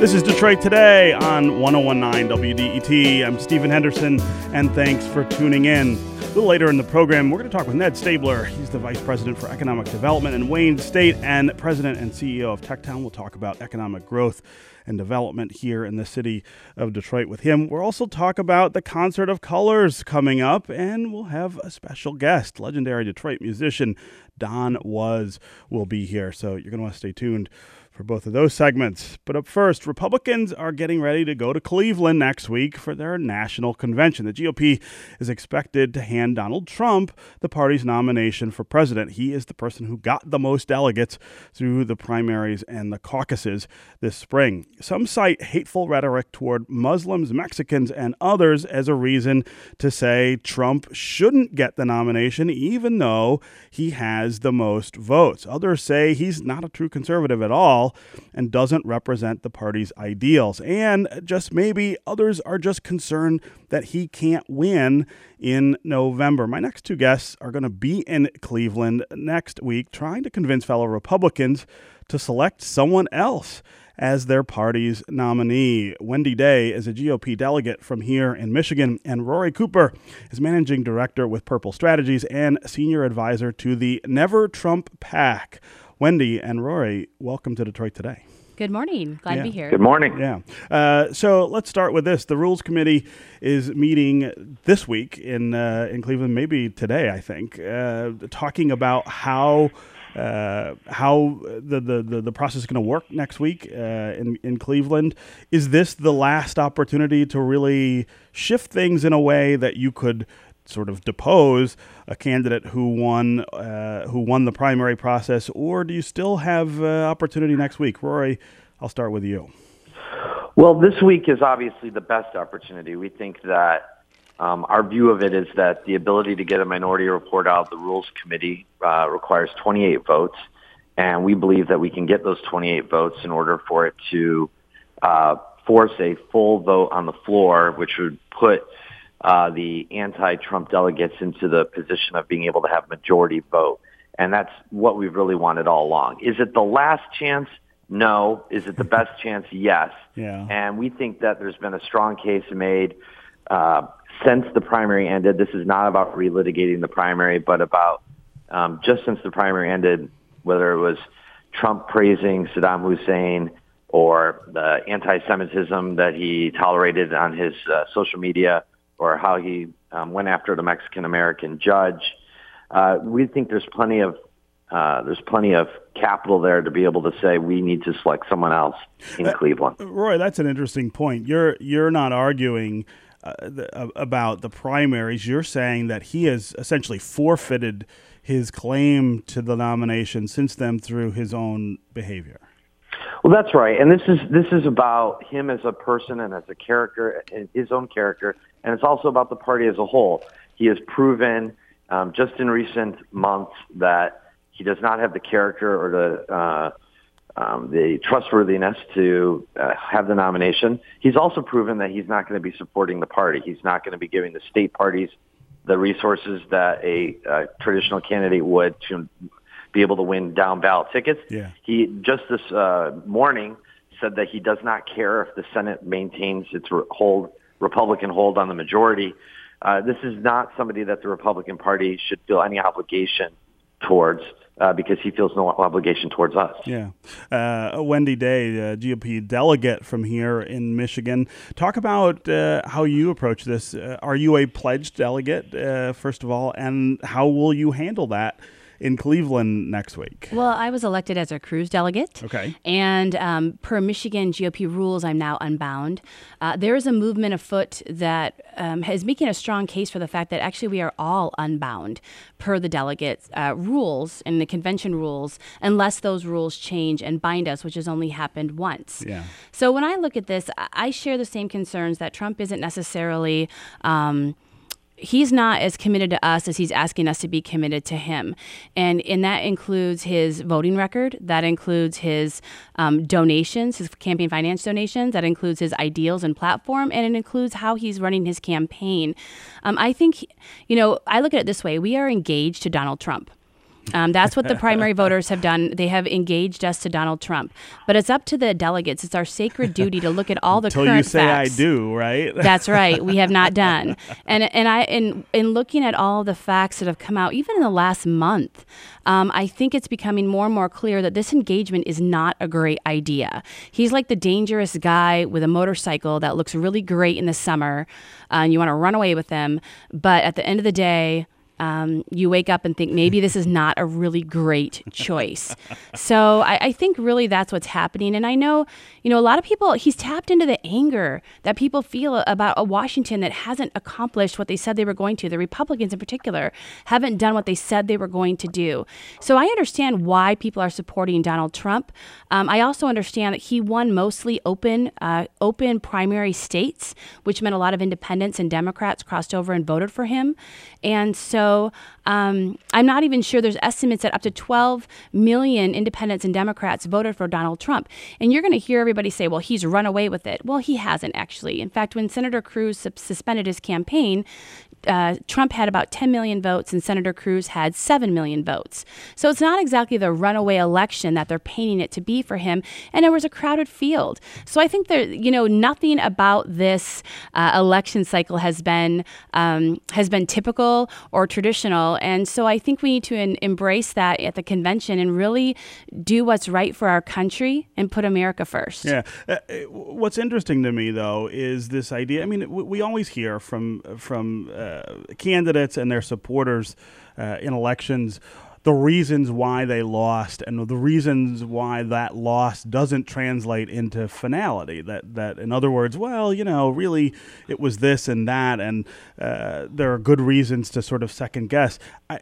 This is Detroit Today on 1019 WDET. I'm Stephen Henderson, and thanks for tuning in. A little later in the program, we're going to talk with Ned Staebler. He's the Vice President for Economic Development in Wayne State and President and CEO of TechTown. We'll talk about economic growth and development here in the city of Detroit with him. We'll also talk about the Concert of Colors coming up, and we'll have a special guest, legendary Detroit musician Don Was will be here. So you're going to want to stay tuned for both of those segments. But up first, Republicans are getting ready to go to Cleveland next week for their national convention. The GOP is expected to hand Donald Trump the party's nomination for president. He is the person who got the most delegates through the primaries and the caucuses this spring. Some cite hateful rhetoric toward Muslims, Mexicans, and others as a reason to say Trump shouldn't get the nomination, even though he has the most votes. Others say he's not a true conservative at all and doesn't represent the party's ideals. And just maybe others are just concerned that he can't win in November. My next two guests are going to be in Cleveland next week trying to convince fellow Republicans to select someone else as their party's nominee. Wendy Day is a GOP delegate from here in Michigan, and Rory Cooper is managing director with Purple Strategies and senior advisor to the Never Trump PAC. Wendy and Rory, welcome to Detroit today. Good morning. Glad yeah. to be here. Good morning. Yeah. Uh, so let's start with this. The Rules Committee is meeting this week in uh, in Cleveland, maybe today, I think, uh, talking about how. Uh, how the, the, the, the, process is going to work next week uh, in, in Cleveland. Is this the last opportunity to really shift things in a way that you could sort of depose a candidate who won uh, who won the primary process, or do you still have uh, opportunity next week? Rory, I'll start with you. Well, this week is obviously the best opportunity. We think that um, our view of it is that the ability to get a minority report out of the Rules Committee uh, requires 28 votes, and we believe that we can get those 28 votes in order for it to uh, force a full vote on the floor, which would put uh, the anti-Trump delegates into the position of being able to have majority vote. And that's what we've really wanted all along. Is it the last chance? No. Is it the best chance? Yes. Yeah. And we think that there's been a strong case made uh, since the primary ended. This is not about relitigating the primary, but about um, just since the primary ended, whether it was Trump praising Saddam Hussein or the anti-Semitism that he tolerated on his uh, social media or how he um, went after the Mexican American judge. Uh, we think there's plenty of uh, there's plenty of capital there to be able to say we need to select someone else in uh, Cleveland. Roy, that's an interesting point. You're you're not arguing uh, the, about the primaries. You're saying that he has essentially forfeited his claim to the nomination since then through his own behavior. Well, that's right, and this is this is about him as a person and as a character, his own character, and it's also about the party as a whole. He has proven um, just in recent months that he does not have the character or the uh, um, the trustworthiness to uh, have the nomination. He's also proven that he's not going to be supporting the party. He's not going to be giving the state parties the resources that a uh, traditional candidate would to be able to win down ballot tickets. Yeah. He just this uh, morning said that he does not care if the Senate maintains its hold Republican hold on the majority. Uh, this is not somebody that the Republican Party should feel any obligation towards uh, because he feels no obligation towards us. Yeah. Uh, Wendy Day, GOP delegate from here in Michigan. Talk about uh, how you approach this. Uh, are you a pledged delegate, uh, first of all, and how will you handle that? In Cleveland next week? Well, I was elected as a Cruz delegate. Okay. And um, per Michigan GOP rules, I'm now unbound. Uh, there is a movement afoot that um, is making a strong case for the fact that actually we are all unbound per the delegates' uh, rules and the convention rules, unless those rules change and bind us, which has only happened once. Yeah. So when I look at this, I share the same concerns that Trump isn't necessarily. Um, he's not as committed to us as he's asking us to be committed to him. And, and that includes his voting record, that includes his um, donations, his campaign finance donations, that includes his ideals and platform, and it includes how he's running his campaign. Um, I think, you know, I look at it this way we are engaged to Donald Trump. Um, that's what the primary voters have done. They have engaged us to Donald Trump. But it's up to the delegates. It's our sacred duty to look at all the Until current you say facts. I do, right? That's right. We have not done. And and I in in looking at all the facts that have come out, even in the last month, um, I think it's becoming more and more clear that this engagement is not a great idea. He's like the dangerous guy with a motorcycle that looks really great in the summer, uh, and you want to run away with him, but at the end of the day um, you wake up and think maybe this is not a really great choice. so I, I, think really that's what's happening. And I know, you know, a lot of people, he's tapped into the anger that people feel about a Washington that hasn't accomplished what they said they were going to. The Republicans in particular haven't done what they said they were going to do. So I understand why people are supporting Donald Trump. Um, I also understand that he won mostly open, uh, open primary states, which meant a lot of independents and Democrats crossed over and voted for him. And so um, I'm not even sure there's estimates that up to 12 million independents and Democrats voted for Donald Trump. And you're going to hear everybody say, well, he's run away with it. Well, he hasn't actually. In fact, when Senator Cruz suspended his campaign, uh, Trump had about 10 million votes and Senator Cruz had 7 million votes. So it's not exactly the runaway election that they're painting it to be for him. And it was a crowded field. So I think that, you know, nothing about this uh, election cycle has been, um, has been typical or traditional. And so I think we need to in- embrace that at the convention and really do what's right for our country and put America first. Yeah. Uh, what's interesting to me, though, is this idea. I mean, we always hear from, from, uh, candidates and their supporters uh, in elections the reasons why they lost and the reasons why that loss doesn't translate into finality. That that in other words, well, you know, really it was this and that, and uh, there are good reasons to sort of second guess. I,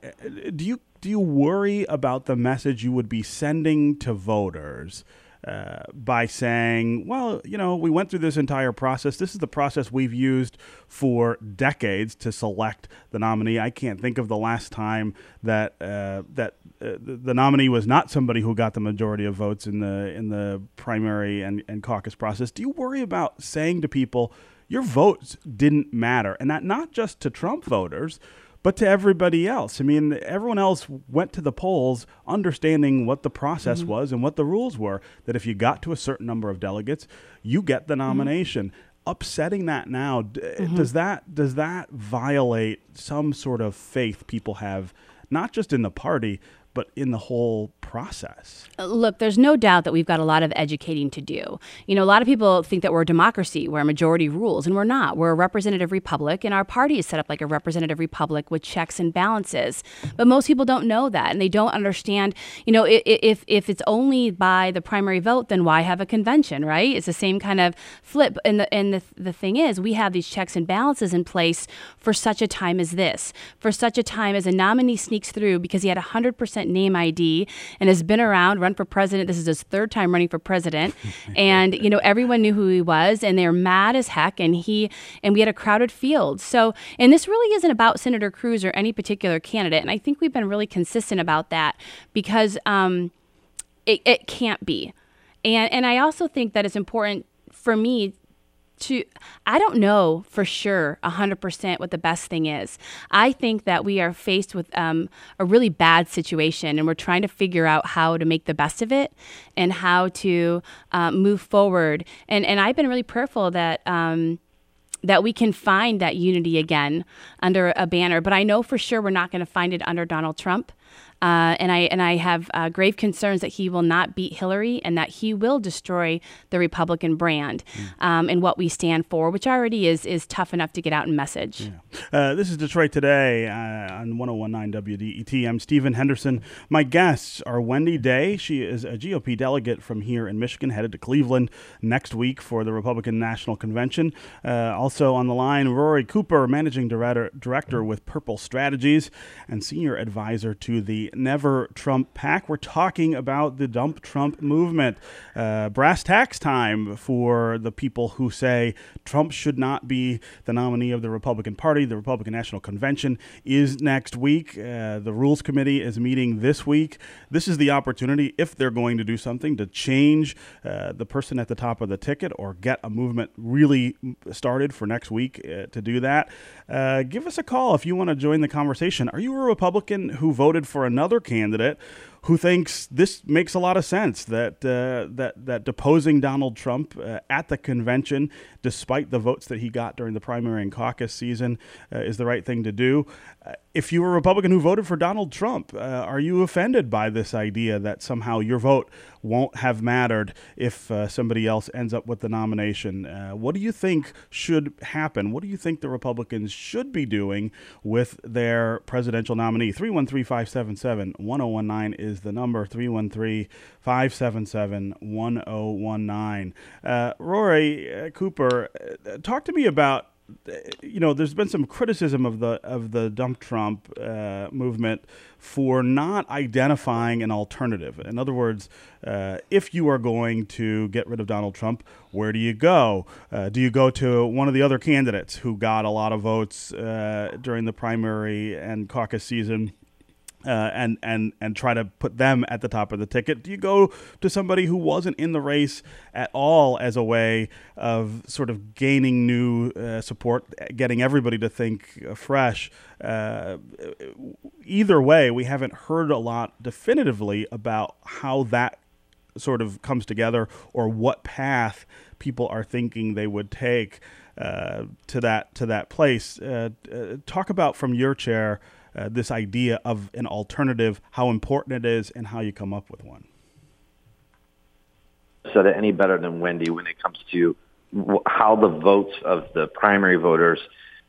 do you do you worry about the message you would be sending to voters? Uh, by saying, well, you know, we went through this entire process. This is the process we've used for decades to select the nominee. I can't think of the last time that uh, that uh, the nominee was not somebody who got the majority of votes in the in the primary and, and caucus process. Do you worry about saying to people, your votes didn't matter, and that not just to Trump voters? But to everybody else. I mean, everyone else went to the polls understanding what the process mm-hmm. was and what the rules were. That if you got to a certain number of delegates, you get the mm-hmm. nomination. Mm-hmm. Upsetting that now, mm-hmm. does that does that violate some sort of faith people have, not just in the party, but in the whole process? Uh, look, there's no doubt that we've got a lot of educating to do. You know, a lot of people think that we're a democracy where a majority rules, and we're not. We're a representative republic, and our party is set up like a representative republic with checks and balances. But most people don't know that, and they don't understand. You know, if if it's only by the primary vote, then why have a convention, right? It's the same kind of flip. And the and the the thing is, we have these checks and balances in place for such a time as this, for such a time as a nominee sneaks through because he had 100% name ID and has been around, run for president. This is his third time running for president. and, you know, everyone knew who he was and they're mad as heck. And he, and we had a crowded field. So, and this really isn't about Senator Cruz or any particular candidate. And I think we've been really consistent about that because um, it, it can't be. And, and I also think that it's important for me to I don't know for sure 100% what the best thing is. I think that we are faced with um, a really bad situation and we're trying to figure out how to make the best of it and how to um, move forward. And, and I've been really prayerful that. Um, that we can find that unity again under a banner, but I know for sure we're not going to find it under Donald Trump. Uh, and I and I have uh, grave concerns that he will not beat Hillary and that he will destroy the Republican brand mm. um, and what we stand for, which already is is tough enough to get out and message. Yeah. Uh, this is Detroit Today uh, on 1019 WDET. I'm Stephen Henderson. My guests are Wendy Day. She is a GOP delegate from here in Michigan, headed to Cleveland next week for the Republican National Convention. Uh, also on the line, Rory Cooper, managing director, director with Purple Strategies and senior advisor to the Never Trump PAC. We're talking about the Dump Trump movement. Uh, brass tacks time for the people who say Trump should not be the nominee of the Republican Party. The Republican National Convention is next week. Uh, the Rules Committee is meeting this week. This is the opportunity, if they're going to do something, to change uh, the person at the top of the ticket or get a movement really started for next week uh, to do that. Uh, give us a call if you want to join the conversation. Are you a Republican who voted for another candidate who thinks this makes a lot of sense that uh, that that deposing Donald Trump uh, at the convention, despite the votes that he got during the primary and caucus season, uh, is the right thing to do. Uh, if you were a Republican who voted for Donald Trump, uh, are you offended by this idea that somehow your vote won't have mattered if uh, somebody else ends up with the nomination? what do you think should happen? What do you think the Republicans should be doing with their presidential nominee? 313 577 1019 is the number 313 577 1019. Uh, Rory uh, Cooper, uh, talk to me about you know, there's been some criticism of the of the dump Trump uh, movement for not identifying an alternative. In other words, uh, if you are going to get rid of Donald Trump, where do you go? Uh, do you go to one of the other candidates who got a lot of votes during the primary and caucus season? Uh, and and and try to put them at the top of the ticket? Do you go to somebody who wasn't in the race at all as a way of sort of gaining new uh, support, getting everybody to think fresh? Uh, either way, we haven't heard a lot definitively about how that sort of comes together or what path people are thinking they would take uh, to that to that place. Uh, uh, talk about from your chair uh, this idea of an alternative, how important it is, and how you come up with one. Said it any better than Wendy when it comes to how the votes of the primary voters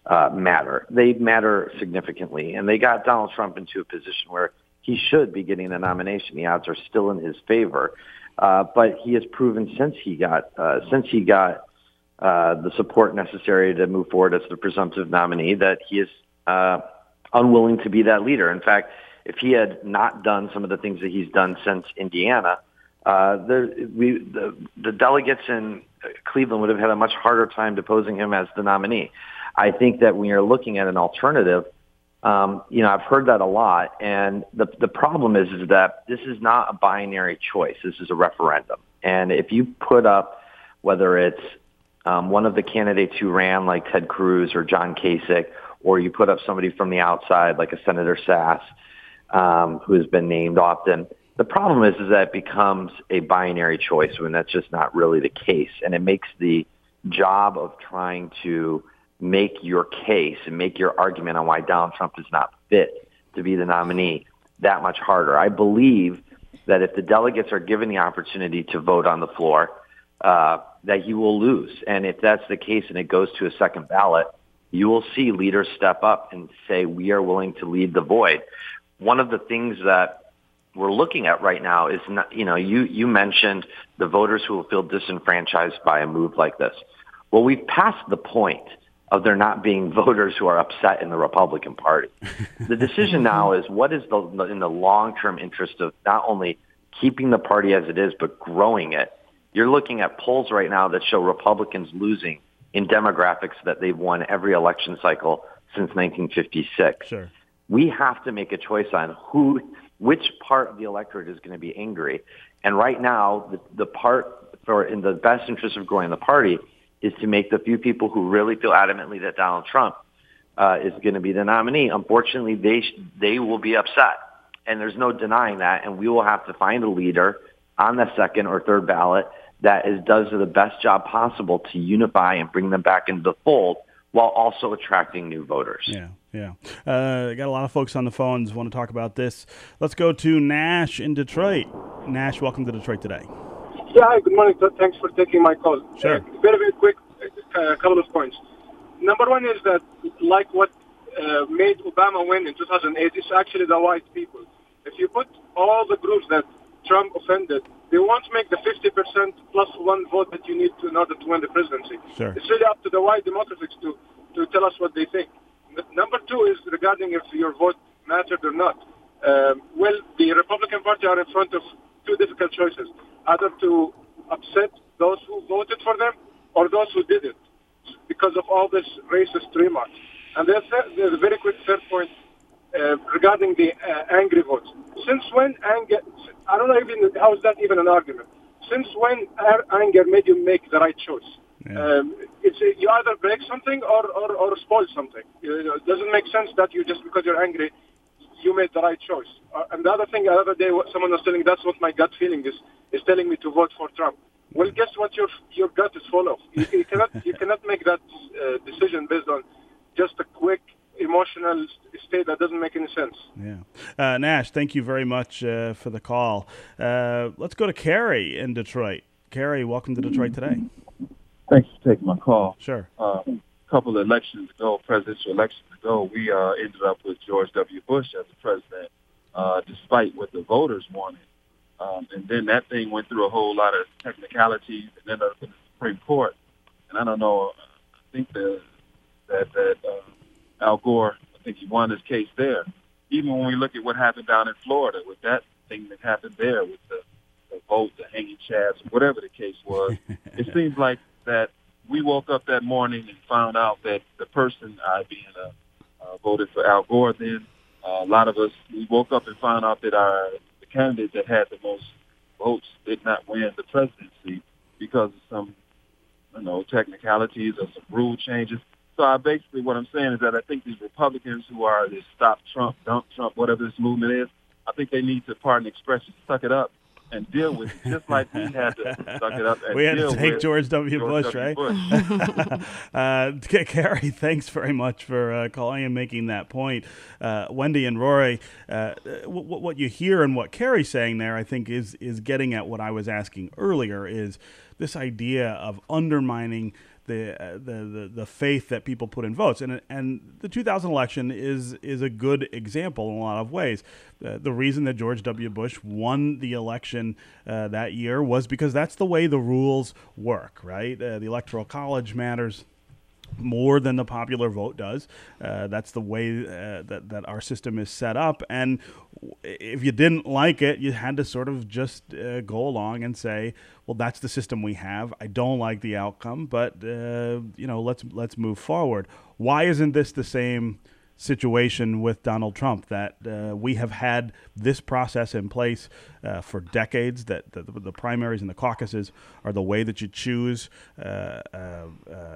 uh, matter. They matter significantly, and they got Donald Trump into a position where he should be getting the nomination. The odds are still in his favor, uh, but he has proven since he got uh, since he got uh, the support necessary to move forward as the presumptive nominee that he is uh, unwilling to be that leader. In fact, if he had not done some of the things that he's done since Indiana, uh, there, we, the, the delegates in Cleveland would have had a much harder time deposing him as the nominee. I think that when you're looking at an alternative, um, you know, I've heard that a lot, and the the problem is is that this is not a binary choice. This is a referendum, and if you put up whether it's um, one of the candidates who ran like Ted Cruz or John Kasich or you put up somebody from the outside like a Senator Sasse, um, who has been named often. The problem is, is that it becomes a binary choice when that's just not really the case, and it makes the job of trying to make your case and make your argument on why Donald Trump is not fit to be the nominee that much harder. I believe that if the delegates are given the opportunity to vote on the floor, uh, that he will lose. And if that's the case and it goes to a second ballot, you will see leaders step up and say, we are willing to lead the void. One of the things that we're looking at right now is not, you know, you, you mentioned the voters who will feel disenfranchised by a move like this. Well, we've passed the point of there not being voters who are upset in the Republican Party. the decision now is what is the, in the long-term interest of not only keeping the party as it is, but growing it. You're looking at polls right now that show Republicans losing in demographics that they've won every election cycle since 1956. Sure. We have to make a choice on who, which part of the electorate is going to be angry. And right now, the, the part for in the best interest of growing the party is to make the few people who really feel adamantly that Donald Trump uh, is going to be the nominee. Unfortunately, they they will be upset, and there's no denying that. And we will have to find a leader on the second or third ballot that is does the best job possible to unify and bring them back into the fold while also attracting new voters. Yeah, yeah. Uh, got a lot of folks on the phones want to talk about this. Let's go to Nash in Detroit. Nash, welcome to Detroit today. Yeah, hi, good morning. Thanks for taking my call. Sure. Uh, very, very quick, a uh, couple of points. Number one is that, like what uh, made Obama win in 2008, it's actually the white people. If you put all the groups that Trump offended they want to make the 50% plus one vote that you need to in order to win the presidency. Sure. It's really up to the white Democrats to, to tell us what they think. Number two is regarding if your vote mattered or not. Um, well, the Republican Party are in front of two difficult choices: either to upset those who voted for them or those who didn't, because of all this racist remarks. And there's, there's a very quick third point uh, regarding the uh, angry votes. Since when anger? I don't know even how is that even an argument. Since when anger made you make the right choice? Yeah. Um, it's you either break something or or, or spoil something. It doesn't make sense that you just because you're angry you made the right choice. Uh, and the other thing, the other day, someone was telling that's what my gut feeling is, is telling me to vote for Trump. Well, guess what your your gut is full of. You, you cannot you cannot make that uh, decision based on just a quick emotional state that doesn't make any sense. Yeah. Uh, Nash, thank you very much uh, for the call. Uh, let's go to Carrie in Detroit. Carrie, welcome to Detroit today. Thanks for taking my call. Sure. Uh, a couple of elections ago, presidential elections ago, we uh, ended up with George W. Bush as the president, uh, despite what the voters wanted. Um, and then that thing went through a whole lot of technicalities and ended up in the Supreme Court. And I don't know, I think the, that, that uh, Al Gore, I think he won his case there. Even when we look at what happened down in Florida with that thing that happened there with the, the vote, the hanging chads, whatever the case was, it seems like that we woke up that morning and found out that the person, I being a, uh, voted for Al Gore then, uh, a lot of us, we woke up and found out that our the candidate that had the most votes did not win the presidency because of some, you know, technicalities or some rule changes. So I basically what I'm saying is that I think these Republicans who are this stop Trump, dump Trump, whatever this movement is, I think they need to, pardon the expression, suck it up and deal with it, just like we had to suck it up we had to take George W. George Bush, W. right? Bush. uh, Carrie, thanks very much for uh, calling and making that point. Uh, Wendy and Rory, uh, w- what you hear and what Carrie's saying there, I think, is is getting at what I was asking earlier: is this idea of undermining the, uh, the, the the faith that people put in votes, and and the 2000 election is is a good example in a lot of ways. Uh, the reason that George W. Bush won the election uh, that year was because that's the way the rules work, right? Uh, the electoral college matters more than the popular vote does. Uh, that's the way uh, that, that our system is set up. And if you didn't like it, you had to sort of just uh, go along and say, well, that's the system we have. I don't like the outcome, but uh, you know, let's let's move forward. Why isn't this the same? Situation with Donald Trump that uh, we have had this process in place uh, for decades. That the, the, primaries and the caucuses are the way that you choose uh, uh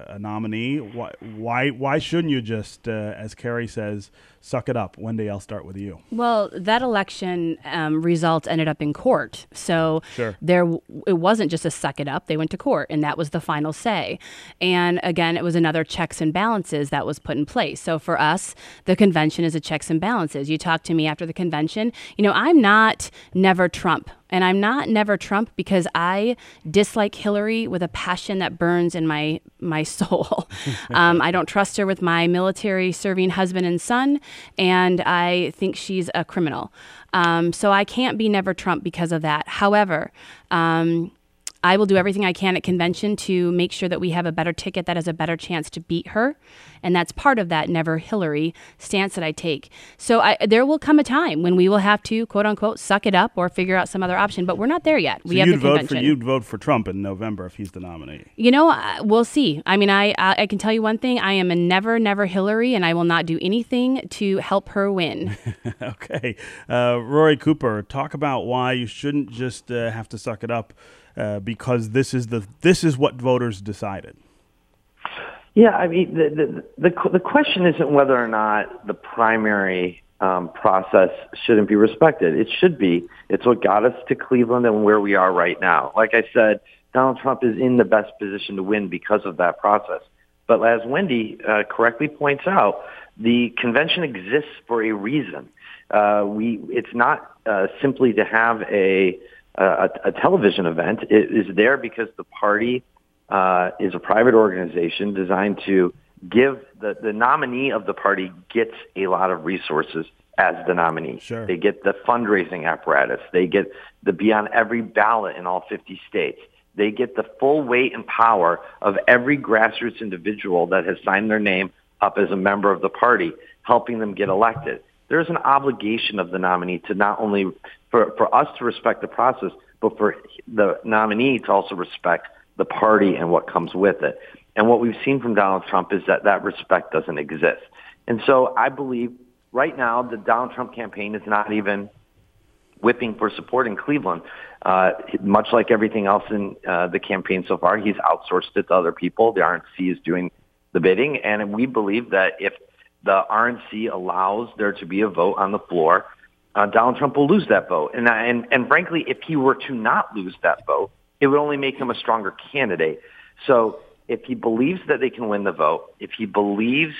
a nominee. Why, why why shouldn't you just, uh, as Carrie says, suck it up? Wendy, I'll start with you. Well, that election um, result ended up in court, so sure. there it wasn't just a suck it up. They went to court, and that was the final say. And again, it was another checks and balances that was put in place. So for us the convention is a checks and balances. You talk to me after the convention. You know, I'm not never Trump. And I'm not never Trump because I dislike Hillary with a passion that burns in my my soul. um, I don't trust her with my military serving husband and son, and I think she's a criminal. Um, so I can't be never Trump because of that. However, um, I will do everything I can at convention to make sure that we have a better ticket that has a better chance to beat her. And that's part of that never Hillary stance that I take. So I, there will come a time when we will have to, quote unquote, suck it up or figure out some other option. But we're not there yet. So we have you'd the vote convention. For, you'd vote for Trump in November if he's the nominee. You know, uh, we'll see. I mean, I, I, I can tell you one thing. I am a never, never Hillary, and I will not do anything to help her win. okay. Uh, Rory Cooper, talk about why you shouldn't just uh, have to suck it up uh, because this is the this is what voters decided. Yeah, I mean the the the, the question isn't whether or not the primary um, process shouldn't be respected. It should be. It's what got us to Cleveland and where we are right now. Like I said, Donald Trump is in the best position to win because of that process. But as Wendy uh, correctly points out, the convention exists for a reason. Uh, we it's not uh, simply to have a a, a television event. It is there because the party uh, is a private organization designed to give the, the nominee of the party gets a lot of resources as the nominee. Sure. They get the fundraising apparatus. They get the be on every ballot in all 50 states. They get the full weight and power of every grassroots individual that has signed their name up as a member of the party, helping them get elected. There's an obligation of the nominee to not only for, for us to respect the process, but for the nominee to also respect the party and what comes with it. And what we've seen from Donald Trump is that that respect doesn't exist. And so I believe right now the Donald Trump campaign is not even whipping for support in Cleveland. Uh, much like everything else in uh, the campaign so far, he's outsourced it to other people. The RNC is doing the bidding, and we believe that if the RNC allows there to be a vote on the floor, uh, Donald Trump will lose that vote. And, and, and frankly, if he were to not lose that vote, it would only make him a stronger candidate. So if he believes that they can win the vote, if he believes,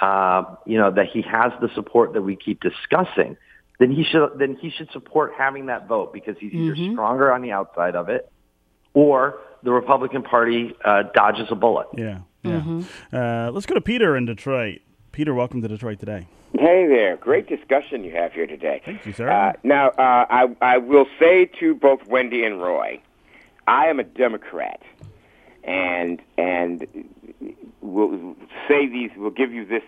uh, you know, that he has the support that we keep discussing, then he should then he should support having that vote because he's either mm-hmm. stronger on the outside of it, or the Republican Party uh, dodges a bullet. Yeah, yeah. Mm-hmm. Uh, let's go to Peter in Detroit. Peter, welcome to Detroit today. Hey there, great discussion you have here today. Thank you, sir. Uh, now, uh, I I will say to both Wendy and Roy, I am a Democrat and and we'll say these. We'll give you this.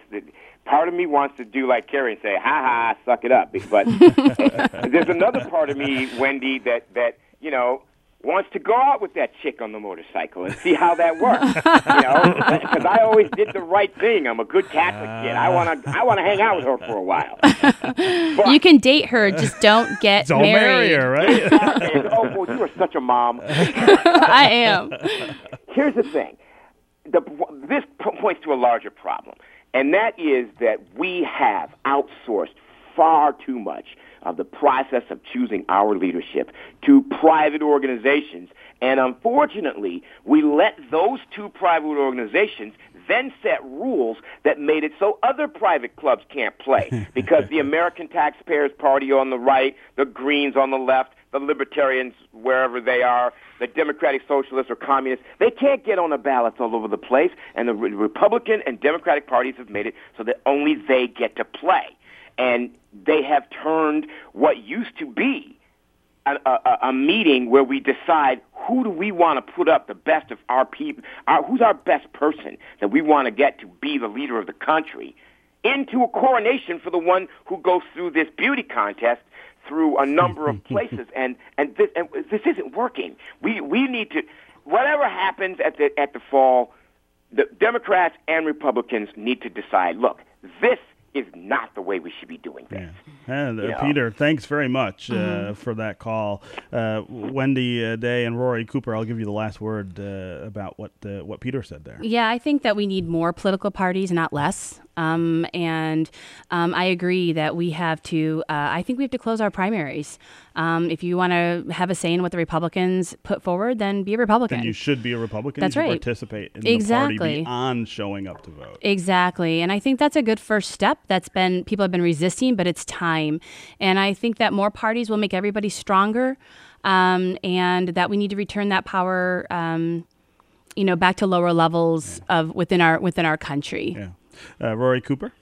Part of me wants to do like Carrie and say, "Ha ha, suck it up." But there's another part of me, Wendy, that that you know wants to go out with that chick on the motorcycle and see how that works. you know, because I always did the right thing. I'm a good Catholic kid. I want to I want to hang out with her for a while. But, you can date her, just don't get don't married. marry her, right? oh boy, you are such a mom. I am. Here's the thing. The, this points to a larger problem, and that is that we have outsourced far too much of the process of choosing our leadership to private organizations. And unfortunately, we let those two private organizations then set rules that made it so other private clubs can't play because the American Taxpayers Party on the right, the Greens on the left, the Libertarians wherever they are, the Democratic Socialists or Communists, they can't get on the ballots all over the place. And the Republican and Democratic parties have made it so that only they get to play and they have turned what used to be a, a, a meeting where we decide who do we want to put up the best of our people, our, who's our best person that we want to get to be the leader of the country, into a coronation for the one who goes through this beauty contest through a number of places, and and this, and this isn't working. We we need to, whatever happens at the at the fall, the Democrats and Republicans need to decide. Look, this is not the way we should be doing things. Yeah. And, uh, Peter, thanks very much uh, mm-hmm. for that call. Uh, Wendy uh, Day and Rory Cooper, I'll give you the last word uh, about what uh, what Peter said there. Yeah, I think that we need more political parties, not less. Um, and um, I agree that we have to, I think we have to close our primaries. Um, if you want to have a say in what the Republicans put forward, then be a Republican. Then you should be a Republican. That's right. Participate in exactly. the party beyond showing up to vote. Exactly, and I think that's a good first step. That's been people have been resisting, but it's time, and I think that more parties will make everybody stronger, um, and that we need to return that power. Um, you know, back to lower levels yeah. of within our within our country. Yeah, uh, Rory Cooper.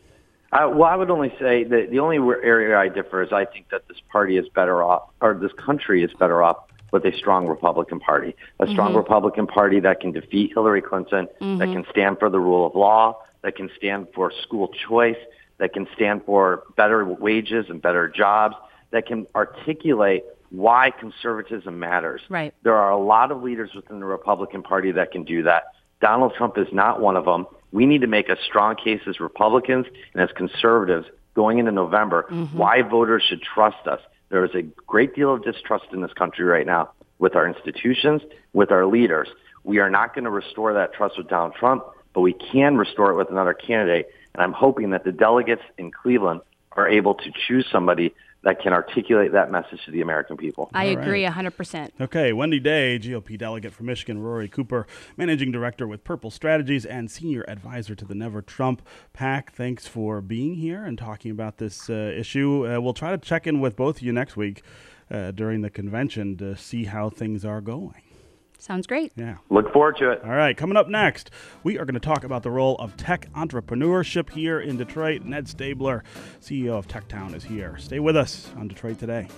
Uh, well, I would only say that the only area I differ is I think that this party is better off, or this country is better off with a strong Republican Party, a strong mm-hmm. Republican Party that can defeat Hillary Clinton, mm-hmm. that can stand for the rule of law, that can stand for school choice, that can stand for better wages and better jobs, that can articulate why conservatism matters. Right. There are a lot of leaders within the Republican Party that can do that. Donald Trump is not one of them. We need to make a strong case as Republicans and as conservatives going into November mm-hmm. why voters should trust us. There is a great deal of distrust in this country right now with our institutions, with our leaders. We are not going to restore that trust with Donald Trump, but we can restore it with another candidate. And I'm hoping that the delegates in Cleveland are able to choose somebody that can articulate that message to the American people. I All agree right. 100%. Okay, Wendy Day, GOP delegate from Michigan, Rory Cooper, managing director with Purple Strategies and senior advisor to the Never Trump PAC. Thanks for being here and talking about this uh, issue. Uh, we'll try to check in with both of you next week uh, during the convention to see how things are going. Sounds great. Yeah. Look forward to it. All right. Coming up next, we are going to talk about the role of tech entrepreneurship here in Detroit. Ned Staebler, CEO of TechTown, is here. Stay with us on Detroit Today.